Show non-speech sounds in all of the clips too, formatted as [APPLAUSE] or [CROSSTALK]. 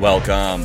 Welcome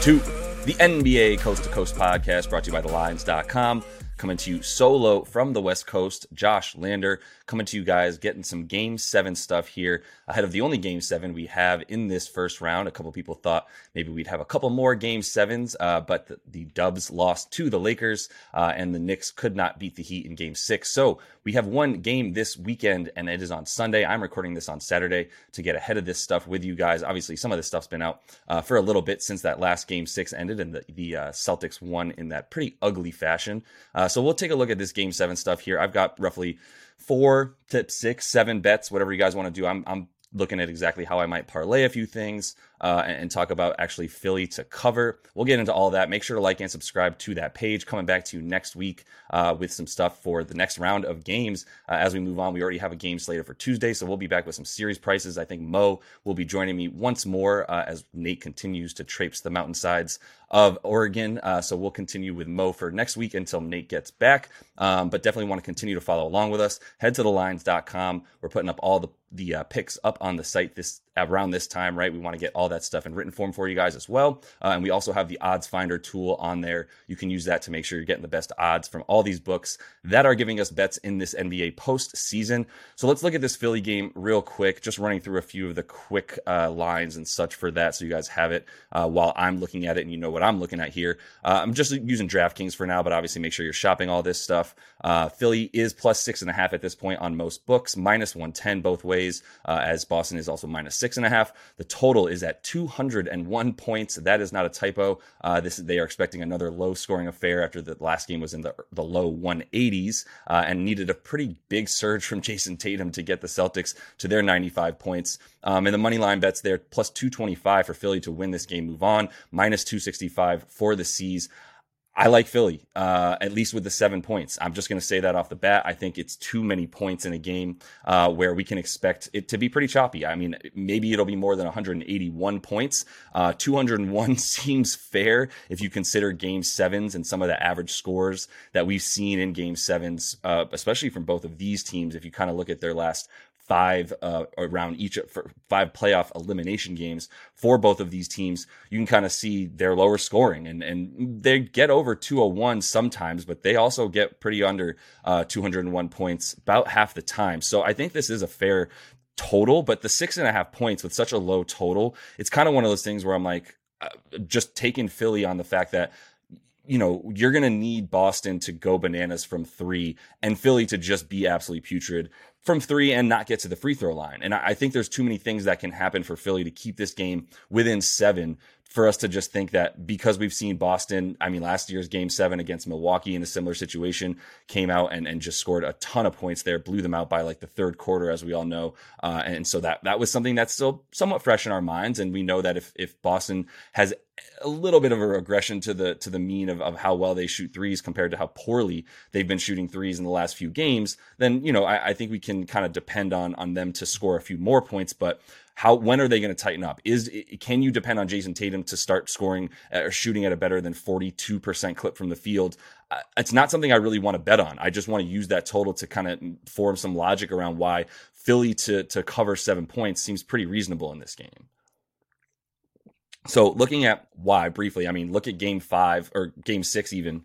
to the NBA Coast to Coast podcast brought to you by TheLines.com. Coming to you solo from the West Coast, Josh Lander coming to you guys, getting some game seven stuff here ahead of the only game seven we have in this first round. A couple people thought maybe we'd have a couple more game sevens, uh, but the, the, Dubs lost to the Lakers, uh, and the Knicks could not beat the Heat in game six. So we have one game this weekend, and it is on Sunday. I'm recording this on Saturday to get ahead of this stuff with you guys. Obviously, some of this stuff's been out uh, for a little bit since that last game six ended, and the, the uh, Celtics won in that pretty ugly fashion. Uh, so we'll take a look at this game seven stuff here. I've got roughly four to six, seven bets, whatever you guys want to do. I'm, I'm looking at exactly how I might parlay a few things uh, and, and, talk about actually Philly to cover. We'll get into all that. Make sure to like and subscribe to that page. Coming back to you next week uh, with some stuff for the next round of games. Uh, as we move on, we already have a game slated for Tuesday, so we'll be back with some series prices. I think Mo will be joining me once more uh, as Nate continues to traipse the mountainsides of Oregon. Uh, so we'll continue with Mo for next week until Nate gets back. Um, but definitely want to continue to follow along with us. Head to thelines.com. We're putting up all the the uh, picks up on the site this around this time, right? We want to get all that stuff in written form for you guys as well. Uh, and we also have the odds finder tool on there. You can use that to make sure you're getting the best odds from all these books that are giving us bets in this NBA postseason. So let's look at this Philly game real quick, just running through a few of the quick uh, lines and such for that. So you guys have it uh, while I'm looking at it and you know what I'm looking at here. Uh, I'm just using DraftKings for now, but obviously make sure you're shopping all this stuff. Uh, Philly is plus six and a half at this point on most books, minus 110 both ways, uh, as Boston is also minus six and a half. The total is at 201 points. That is not a typo. Uh, this they are expecting another low scoring affair after the last game was in the, the low 180s uh, and needed a pretty big surge from [LAUGHS] Jayson Tatum to get the Celtics to their 95 points. Um, and the money line bets there plus 225 for Philly to win this game, move on, minus 265 for the C's. I like Philly, uh, at least with the seven points. I'm just going to say that off the bat. I think it's too many points in a game uh, where we can expect it to be pretty choppy. I mean, maybe it'll be more than 181 points. Uh, 201 [LAUGHS] seems fair if you consider game sevens and some of the average scores that we've seen in game sevens, uh, especially from both of these teams. If you kind of look at their last five uh, around each five playoff elimination games for both of these teams, you can kind of see their lower scoring and and they get over 201 sometimes, but they also get pretty under uh, 201 points about half the time. So I think this is a fair total, but the six and a half points with such a low total, it's kind of one of those things where I'm like, uh, just taking Philly on the fact that you know, you're going to need Boston to go bananas from three and Philly to just be absolutely putrid from three and not get to the free throw line. And I think there's too many things that can happen for Philly to keep this game within seven for us to just think that because we've seen Boston, I mean, last year's game seven against Milwaukee in a similar situation came out and, and just scored a ton of points there, blew them out by like the third quarter, as we all know. Uh, and so that, that was something that's still somewhat fresh in our minds. And we know that if, if Boston has a little bit of a regression to the to the mean of, of how well they shoot threes compared to how poorly they've been shooting threes in the last few games, then you know I, I think we can kind of depend on on them to score a few more points. But how when are they going to tighten up? Is can you depend on Jayson Tatum to start scoring uh, or shooting at a better than 42% clip from the field? Uh, it's not something I really want to bet on. I just want to use that total to kind of form some logic around why Philly to to cover 7 points seems pretty reasonable in this game. So looking at why briefly, I mean, look at game 5 or game 6 even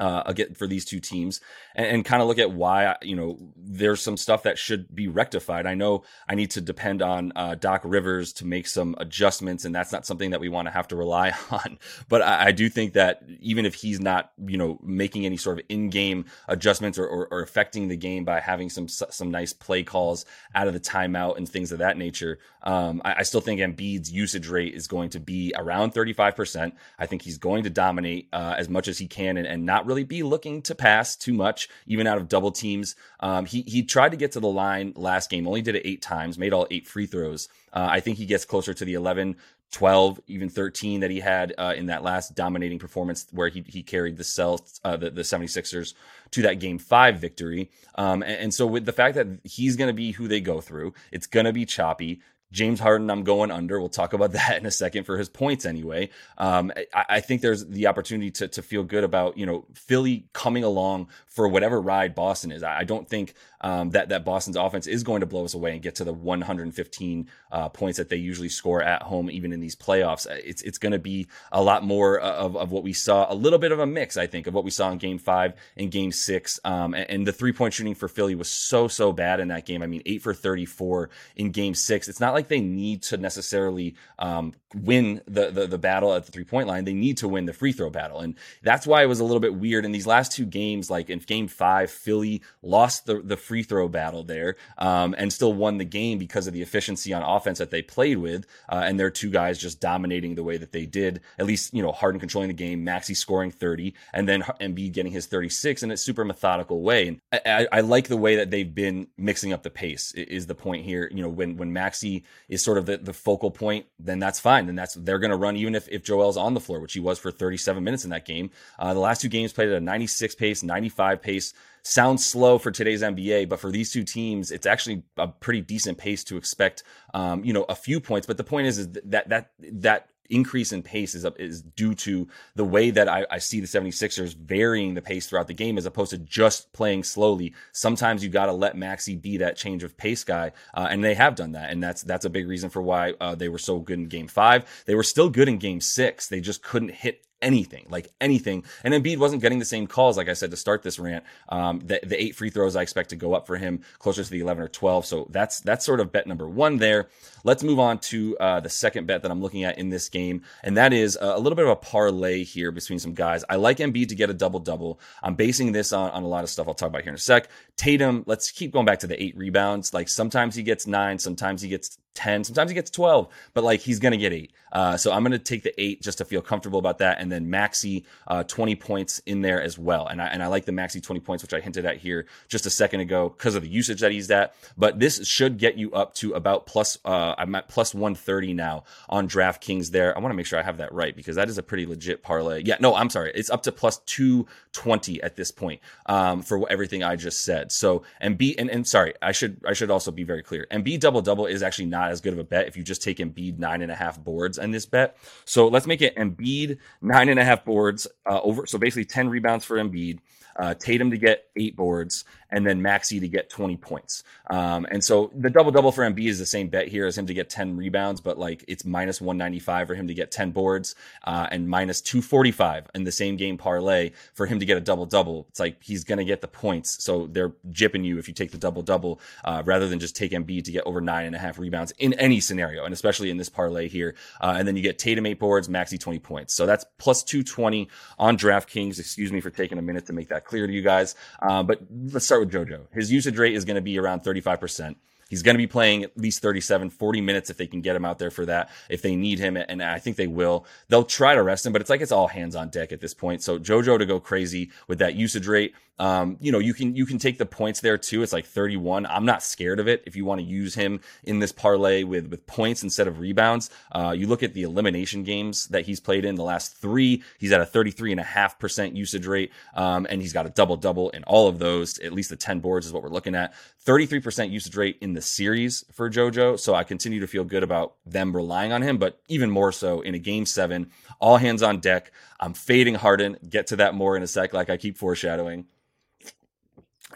uh, again for these two teams and, and kind of look at why you know there's some stuff that should be rectified. I know I need to depend on uh, Doc Rivers to make some adjustments, and that's not something that we want to have to rely [LAUGHS] on. But I, I, do think that even if he's not you know making any sort of in-game adjustments or, or, or affecting the game by having some some nice play calls out of the timeout and things of that nature, um, I, I still think Embiid's usage rate is going to be around 35 percent. I think he's going to dominate uh, as much as he can and, and not really be looking to pass too much, even out of double teams. Um, he he tried to get to the line last game, only did it eight times, made all eight free throws. Uh, I think he gets closer to the 11, 12, even 13 that he had uh, in that last dominating performance where he, he carried the, Celt, uh, the, the 76ers to that game five victory. Um, and, and, so with the fact that he's going to be who they go through, it's going to be choppy. James Harden, I'm going under. We'll talk about [LAUGHS] that in a second for his points anyway. Um, I, I, think there's the opportunity to, to feel good about, you know, Philly coming along for whatever ride Boston is. I, I don't think um, that that Boston's offense is going to blow us away and get to the 115 uh, points that they usually score at home, even in these playoffs. Uh, it's it's going to be a lot more of, of what we saw, a little bit of a mix, I think, of what we saw in Game Five and Game Six. Um, and, and, the three point shooting for Philly was so so bad in that game. I mean, eight for 34 in Game Six. It's not like they need to necessarily um, win the, the the battle at the three point line. They need to win the free throw battle, and that's why it was a little bit weird in these last two games. Like in Game Five, Philly lost the the free throw battle there, um, and still won the game because of the efficiency on offense that they played with, uh, and their two guys just dominating the way that they did. At least you know Harden controlling the game, Maxey scoring 30, and then Embiid getting his 36 in a super methodical way. And I, I, like the way that they've been mixing up the pace. Is the point here? You know, when when Maxey is sort of the, the focal point, then that's fine. Then that's they're going to run even if if Joel's on the floor, which he was for 37 minutes in that game. Uh, the last two games played at a 96 pace, 95 pace sounds slow for today's NBA, but for these two teams, it's actually a pretty decent pace to expect, um, you know, a few points. But the point is, is that that that increase in pace is is due to the way that I, I, see the 76ers varying the pace throughout the game as opposed to just playing slowly. Sometimes you got to let Maxey be that change of pace guy, uh, and they have done that, and that's that's a big reason for why uh, they were so good in Game Five. They were still good in Game Six. They just couldn't hit anything, like anything. And Embiid wasn't getting the same calls, like I said, to start this rant. Um, the, the eight free throws I expect to go up for him closer to the 11 or 12. So that's, that's sort of bet number one there. Let's move on to uh, the second bet that I'm looking at in this game. And that is a little bit of a parlay here between some guys. I like Embiid to get a double double. I'm basing this on, on a lot of stuff I'll talk about here in a sec. Tatum, let's keep going back to the eight rebounds. Like sometimes he gets nine, sometimes he gets 10 sometimes he gets 12 but like he's gonna get eight. Uh, so i'm gonna take the eight just to feel comfortable about that and then maxey uh, 20 points in there as well. And i and i like the maxey 20 points which i hinted at here just a second ago because of the usage that he's at. But this should get you up to about plus uh, i'm at plus 130 now on draftkings there. I want to make sure i have that right because that is a pretty legit parlay. Yeah no i'm sorry. It's up to plus 220 at this point um, for everything i just said. So and b and, and sorry i should i should also be very clear. And b double double is actually not not as good of a bet if you just take Embiid nine and a half boards on this bet. So let's make it Embiid nine and a half boards uh, over. So basically 10 rebounds for Embiid uh, Tatum to get eight boards, and then Maxey to get 20 points. Um, and so the double double for Embiid is the same bet here as him to get 10 rebounds, but like it's minus 195 for him to get 10 boards uh, and minus 245 in the same game parlay for him to get a double double. It's like he's going to get the points. So they're jipping you if you take the double double uh, rather than just take Embiid to get over nine and a half rebounds in any scenario, and especially in this parlay here. Uh, and then you get Tatum eight boards, Maxey 20 points. So that's plus 220 on DraftKings. Excuse me for taking a minute to make that clear to you guys. Uh, but let's start with JoJo. His usage rate is going to be around 35%. He's going to be playing at least 37, 40 minutes if they can get him out there for that, if they need him. And I think they will. They'll try to rest him, but it's like it's all hands on deck at this point. So JoJo to go crazy with that usage rate. Um, you know, you can you can take the points there too. It's like 31. I'm not scared of it if you want to use him in this parlay with with points instead of rebounds. Uh, you look at the elimination games that he's played in the last three. He's at a 33 and a half percent usage rate, um, and he's got a double double in all of those. At least the 10 boards is what we're looking at. 33% usage rate in the series for JoJo. So I continue to feel good about them relying on him, but even more so in a game seven, all hands on deck. I'm fading Harden. Get to that more in a sec, like I keep foreshadowing.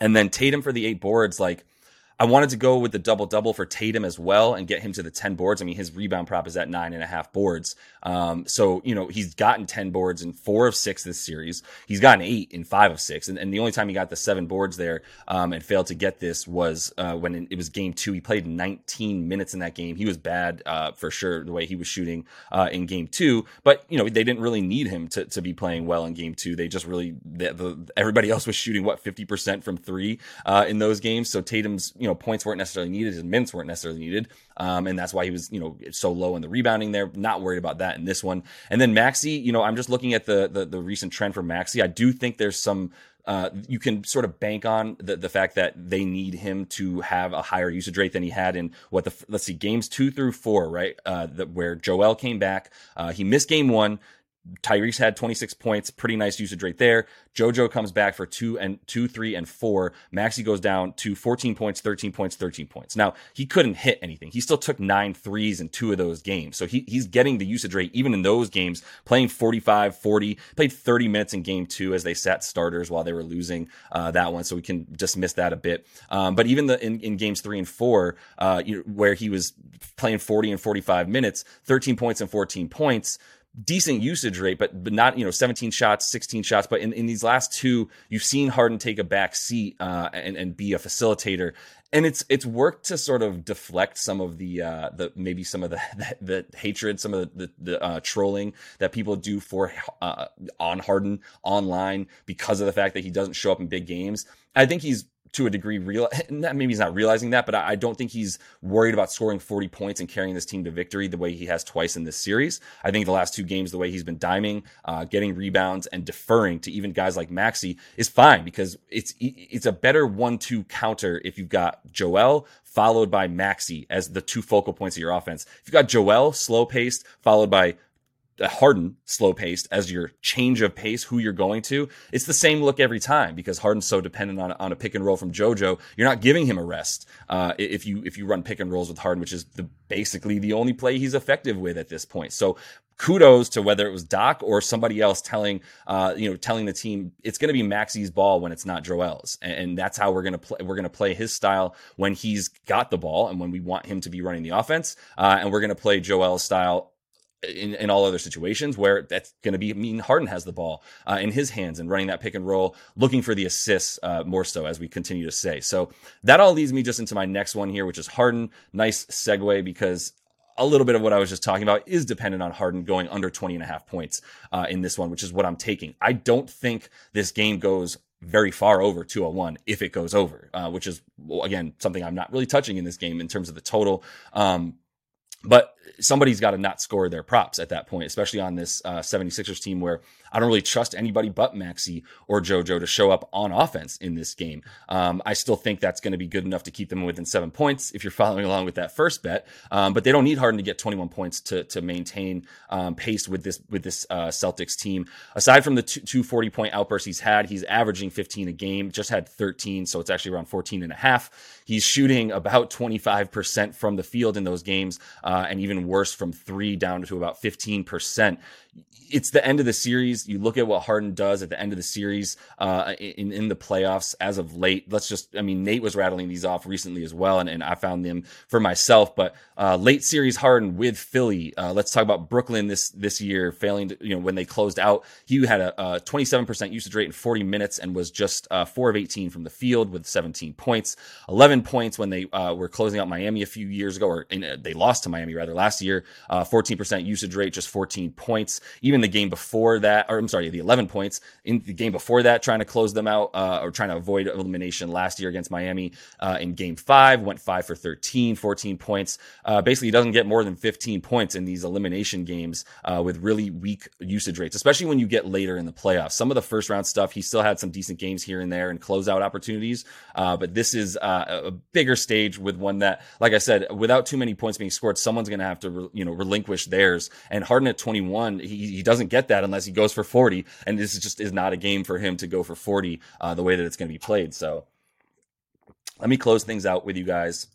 And then Tatum for the eight boards, like I wanted to go with the double double for Tatum as well and get him to the 10 boards. I mean, his rebound prop is at nine and a half boards. Um, so, you know, he's gotten 10 boards in four of six this series. He's gotten eight in five of six. And, and the only time he got the seven boards there um, and failed to get this was uh, when it was game two. He played 19 minutes in that game. He was bad uh, for sure, the way he was shooting uh, in game two. But, you know, they didn't really need him to, to be playing well in game two. They just really, the, the everybody else was shooting, what, 50% from three uh, in those games. So Tatum's, you know, points weren't necessarily needed, his minutes weren't necessarily needed. Um, and that's why he was, you know, so low in the rebounding there. Not worried about that in this one. And then Maxey, you know, I'm just looking at the the, the recent trend for Maxey. I do think there's some uh, you can sort of bank on the, the fact that they need him to have a higher usage rate than he had in what the let's see games two through four right uh, the, where Joel came back uh, he missed game one Tyrese had 26 points, pretty nice usage rate there. JoJo comes back for two and two, three, and four. Maxey goes down to 14 points, 13 points, 13 points. Now he couldn't hit anything. He still took nine threes in two of those games. So he, he's getting the usage rate even in those games, playing 45, 40, played 30 minutes in game two as they sat starters while they were losing uh, that one. So we can dismiss that a bit. Um, but even the in, in games three and four, uh, you know, where he was playing 40 and 45 minutes, 13 points and 14 points decent usage rate, but but not you know 17 shots, 16 shots. But in, in these last two, you've seen Harden take a back seat uh, and and be a facilitator, and it's it's worked to sort of deflect some of the uh, the maybe some of the [LAUGHS] the, the hatred, some of the the, uh, trolling that people do for uh, on Harden online because of the fact that he doesn't show up in big games. I think he's to a degree real [LAUGHS] maybe he's not realizing that but I, don't think he's worried about scoring 40 points and carrying this team to victory the way he has twice in this series. I think the last two games the way he's been diming uh, getting rebounds and deferring to even guys like Maxey is fine because it's it's a better one-two counter if you've got joel followed by Maxey as the two focal points of your offense. If you've got joel slow paced followed by Harden slow paced as your change of pace, who you're going to. It's the same look every time because Harden's so dependent on, on a pick and roll from JoJo. You're not giving him a rest uh, if you if you run pick and rolls with Harden, which is the, basically the only play he's effective with at this point. So kudos to whether it was Doc or somebody else telling uh, you know telling the team it's going to be Maxey's ball when it's not Joel's, and, and that's how we're going to play. We're going to play his style when he's got the ball and when we want him to be running the offense, uh, and we're going to play Joel's style in, in all other situations where that's going to be I mean Harden has the ball uh, in his hands and running that pick and roll, looking for the assists uh, more so as we continue to say. So that all leads me just into my next one here, which is Harden. Nice segue because a little bit of what I was just talking about is dependent on Harden going under 20 and a half points uh, in this one, which is what I'm taking. I don't think this game goes very far over 201 if it goes over, uh, which is, again, something I'm not really touching in this game in terms of the total. Um, but somebody's got to not score their props at that point, especially on this uh, 76ers team where I don't really trust anybody but Maxey or JoJo to show up on offense in this game. Um, I still think that's going to be good enough to keep them within seven points if you're [LAUGHS] following along with that first bet. Um, but they don't need Harden to get 21 points to to maintain um, pace with this with this uh, Celtics team. Aside from the two, 240 point outbursts he's had, he's averaging 15 a game. Just had 13, so it's actually around 14 and a half. He's shooting about 25% from the field in those games, uh, and even worse from three down to about 15% it's the end of the series. You look at what Harden does at the end of the series uh, in in the playoffs as of late. Let's just, I mean, Nate was rattling these off recently as well, and, and I found them for myself. But uh, late series Harden with Philly. Uh, let's talk about Brooklyn this this year, failing to, you know, when they closed out, he had a, a 27% usage rate in 40 minutes and was just uh, four of 18 from the field with 17 points, 11 points when they uh, were closing out Miami a few years ago, or in, uh, they lost to Miami rather last year. 14% usage rate, just 14 points. Even the game before that, or I'm sorry, the 11 points in the game before that, trying to close them out uh, or trying to avoid elimination last year against Miami uh, in game five, went five for 13, 14 points. Uh, basically, he doesn't get more than 15 points in these elimination games uh, with really weak usage rates, especially when you get later in the playoffs. Some of the first round stuff, he still had some decent games here and there and closeout opportunities. Uh, but this is uh, a bigger stage with one that, like I said, without too many points being scored, someone's going to have to, you know, relinquish theirs. And Harden at 21, he, he doesn't doesn't get that unless he goes for 40. And this is just is not a game for him to go for 40 uh, the way that it's going to be played. So let me close things out with you guys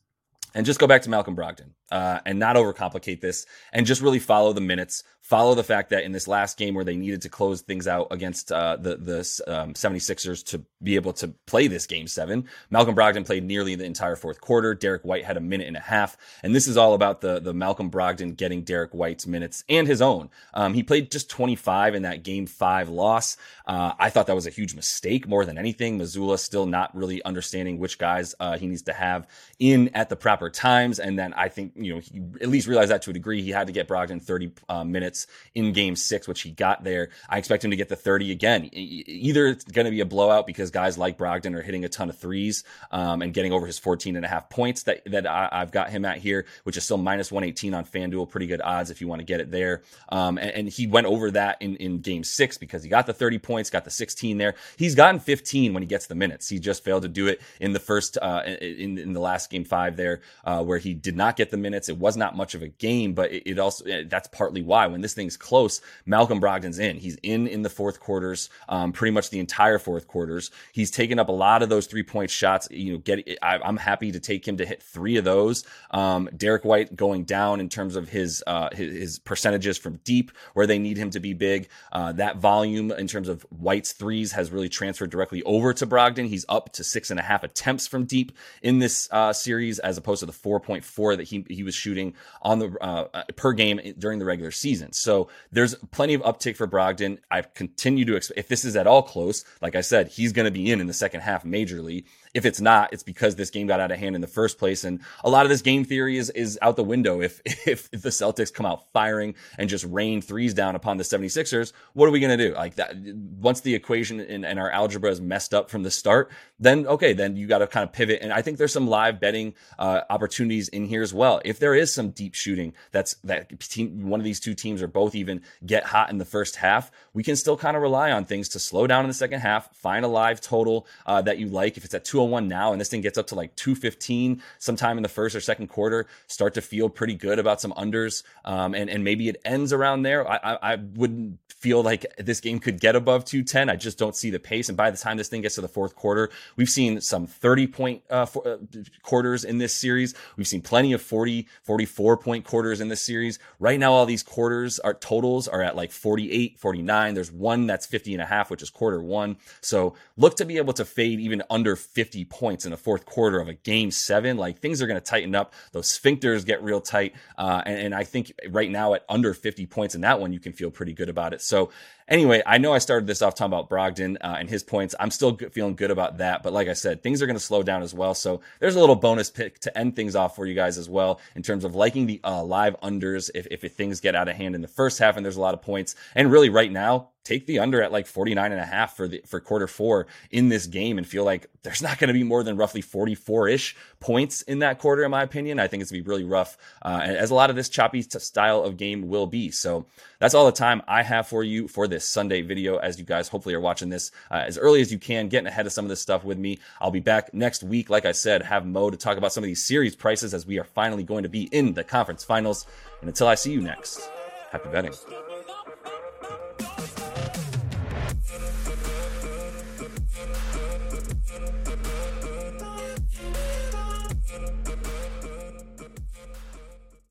and just go back to Malcolm Brogdon uh, and not overcomplicate this and just really follow the minutes. Follow the fact that in this last game where they needed to close things out against uh, the the um, 76ers to be able to play this game seven, Malcolm Brogdon played nearly the entire fourth quarter. Derrick White had a minute and a half, and this is all about the the Malcolm Brogdon getting Derrick White's minutes and his own. Um, he played just 25 in that game five loss. Uh, I thought that was a huge mistake more than anything. Mazzulla still not really understanding which guys uh, he needs to have in at the proper times, and then I think you know, he at least realized that to a degree. He had to get Brogdon 30 uh, minutes in game six, which he got there. I expect him to get the 30 again. Either it's going to be a blowout because guys like Brogdon are hitting a ton of threes um, and getting over his 14 and a half points that, that I, have got him at here, which is still minus 118 on FanDuel. Pretty good odds if you want to get it there. Um, and, and, he went over that in, in game six because he got the 30 points, got the 16 there. He's gotten 15 when he gets the minutes. He just failed to do it in the first, uh, in, in the last game five there, uh, where he did not get the minutes minutes. It was not much of a game, but it, it also eh, that's partly why when this thing's close, Malcolm Brogdon's in. He's in in the fourth quarters, um, pretty much the entire fourth quarters. He's taken up a lot of those three point shots. You know, get I, am happy to take him to hit three of those. Um, Derrick White going down in terms of his, uh, his, his percentages from deep where they need him to be big. Uh, that volume in terms of White's threes has really transferred directly over to Brogdon. He's up to six and a half attempts from deep in this uh, series as opposed to the 4.4 that he he was shooting on the uh, per game during the regular season. So there's plenty of uptick for Brogdon. I continue to expect if this is at all close, like I said, he's going to be in in the second half majorly. If it's not, it's because this game got out of hand in the first place. And a lot of this game theory is, is out the window. If, if, [LAUGHS] if the Celtics come out firing and just rain threes down upon the 76ers, what are we going to do? Like that, once the equation and, and our algebra is messed up from the start, then okay, then you got to kind of pivot. And I think there's some live betting, uh, opportunities in here as well. If there is some deep shooting, that's that team, one of these two teams or both even get hot in the first half, we can still kind of rely on things to slow down in the second half, find a live total, uh, that you like. If it's at 201 now and this thing gets up to like 215 sometime in the first or second quarter, start to feel pretty good about some unders. Um, and, and maybe it ends around there. I, I, I wouldn't feel like this game could get above 210. I just don't see the pace. And by the time this thing gets to the fourth quarter, we've seen some 30 point uh, for, uh, quarters in this series. We've seen plenty of 40, 44 point quarters in this series. Right now, all these quarters are totals are at like 48, 49. There's one that's 50 and a half, which is quarter one. So look to be able to fade even under 50 points in the fourth quarter of a game seven. Like things are going to tighten up. Those sphincters get real tight. Uh, and, and I think right now at under 50 points in that one, you can feel pretty good about it. So anyway, I know I started this off talking about Brogdon uh, and his points. I'm still feeling good about that. But like I said, things are going to slow down as well. So there's a little bonus pick to end things off for you guys as well in terms of liking the uh, live unders if, if things get out of hand in the first half and there's a lot of points. And really right now, take the under at like 49 and a half for the for quarter four in this game and feel like there's not going to be more than roughly 44-ish points in that quarter in my opinion. I think it's going to be really rough uh, as a lot of this choppy style of game will be. So that's all the time i have for you for this sunday video. As you guys hopefully are watching this uh, as early as you can getting ahead of some of this stuff with me. I'll be back next week like i said have mo to talk about some of these series prices as we are finally going to be in the conference finals. And until i see you next happy betting